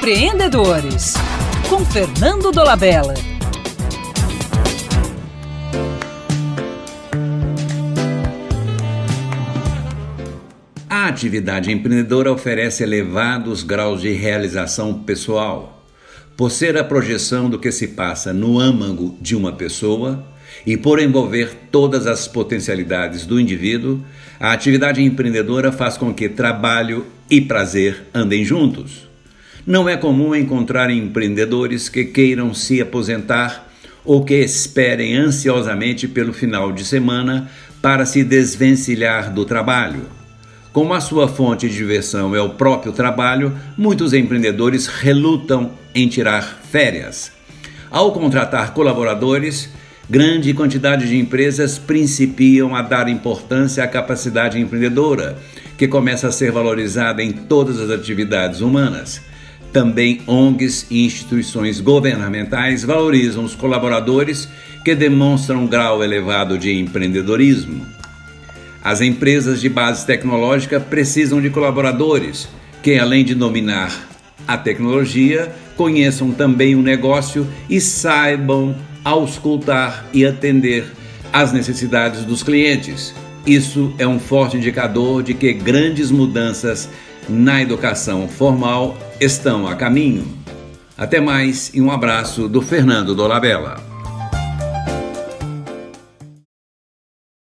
Empreendedores, com Fernando Dolabella. A atividade empreendedora oferece elevados graus de realização pessoal. Por ser a projeção do que se passa no âmago de uma pessoa e por envolver todas as potencialidades do indivíduo, a atividade empreendedora faz com que trabalho e prazer andem juntos. Não é comum encontrar empreendedores que queiram se aposentar ou que esperem ansiosamente pelo final de semana para se desvencilhar do trabalho. Como a sua fonte de diversão é o próprio trabalho, muitos empreendedores relutam em tirar férias. Ao contratar colaboradores, grande quantidade de empresas principiam a dar importância à capacidade empreendedora, que começa a ser valorizada em todas as atividades humanas. Também ONGs e instituições governamentais valorizam os colaboradores que demonstram um grau elevado de empreendedorismo. As empresas de base tecnológica precisam de colaboradores que, além de dominar a tecnologia, conheçam também o negócio e saibam auscultar e atender às necessidades dos clientes. Isso é um forte indicador de que grandes mudanças na educação formal estão a caminho. Até mais e um abraço do Fernando Dolabella.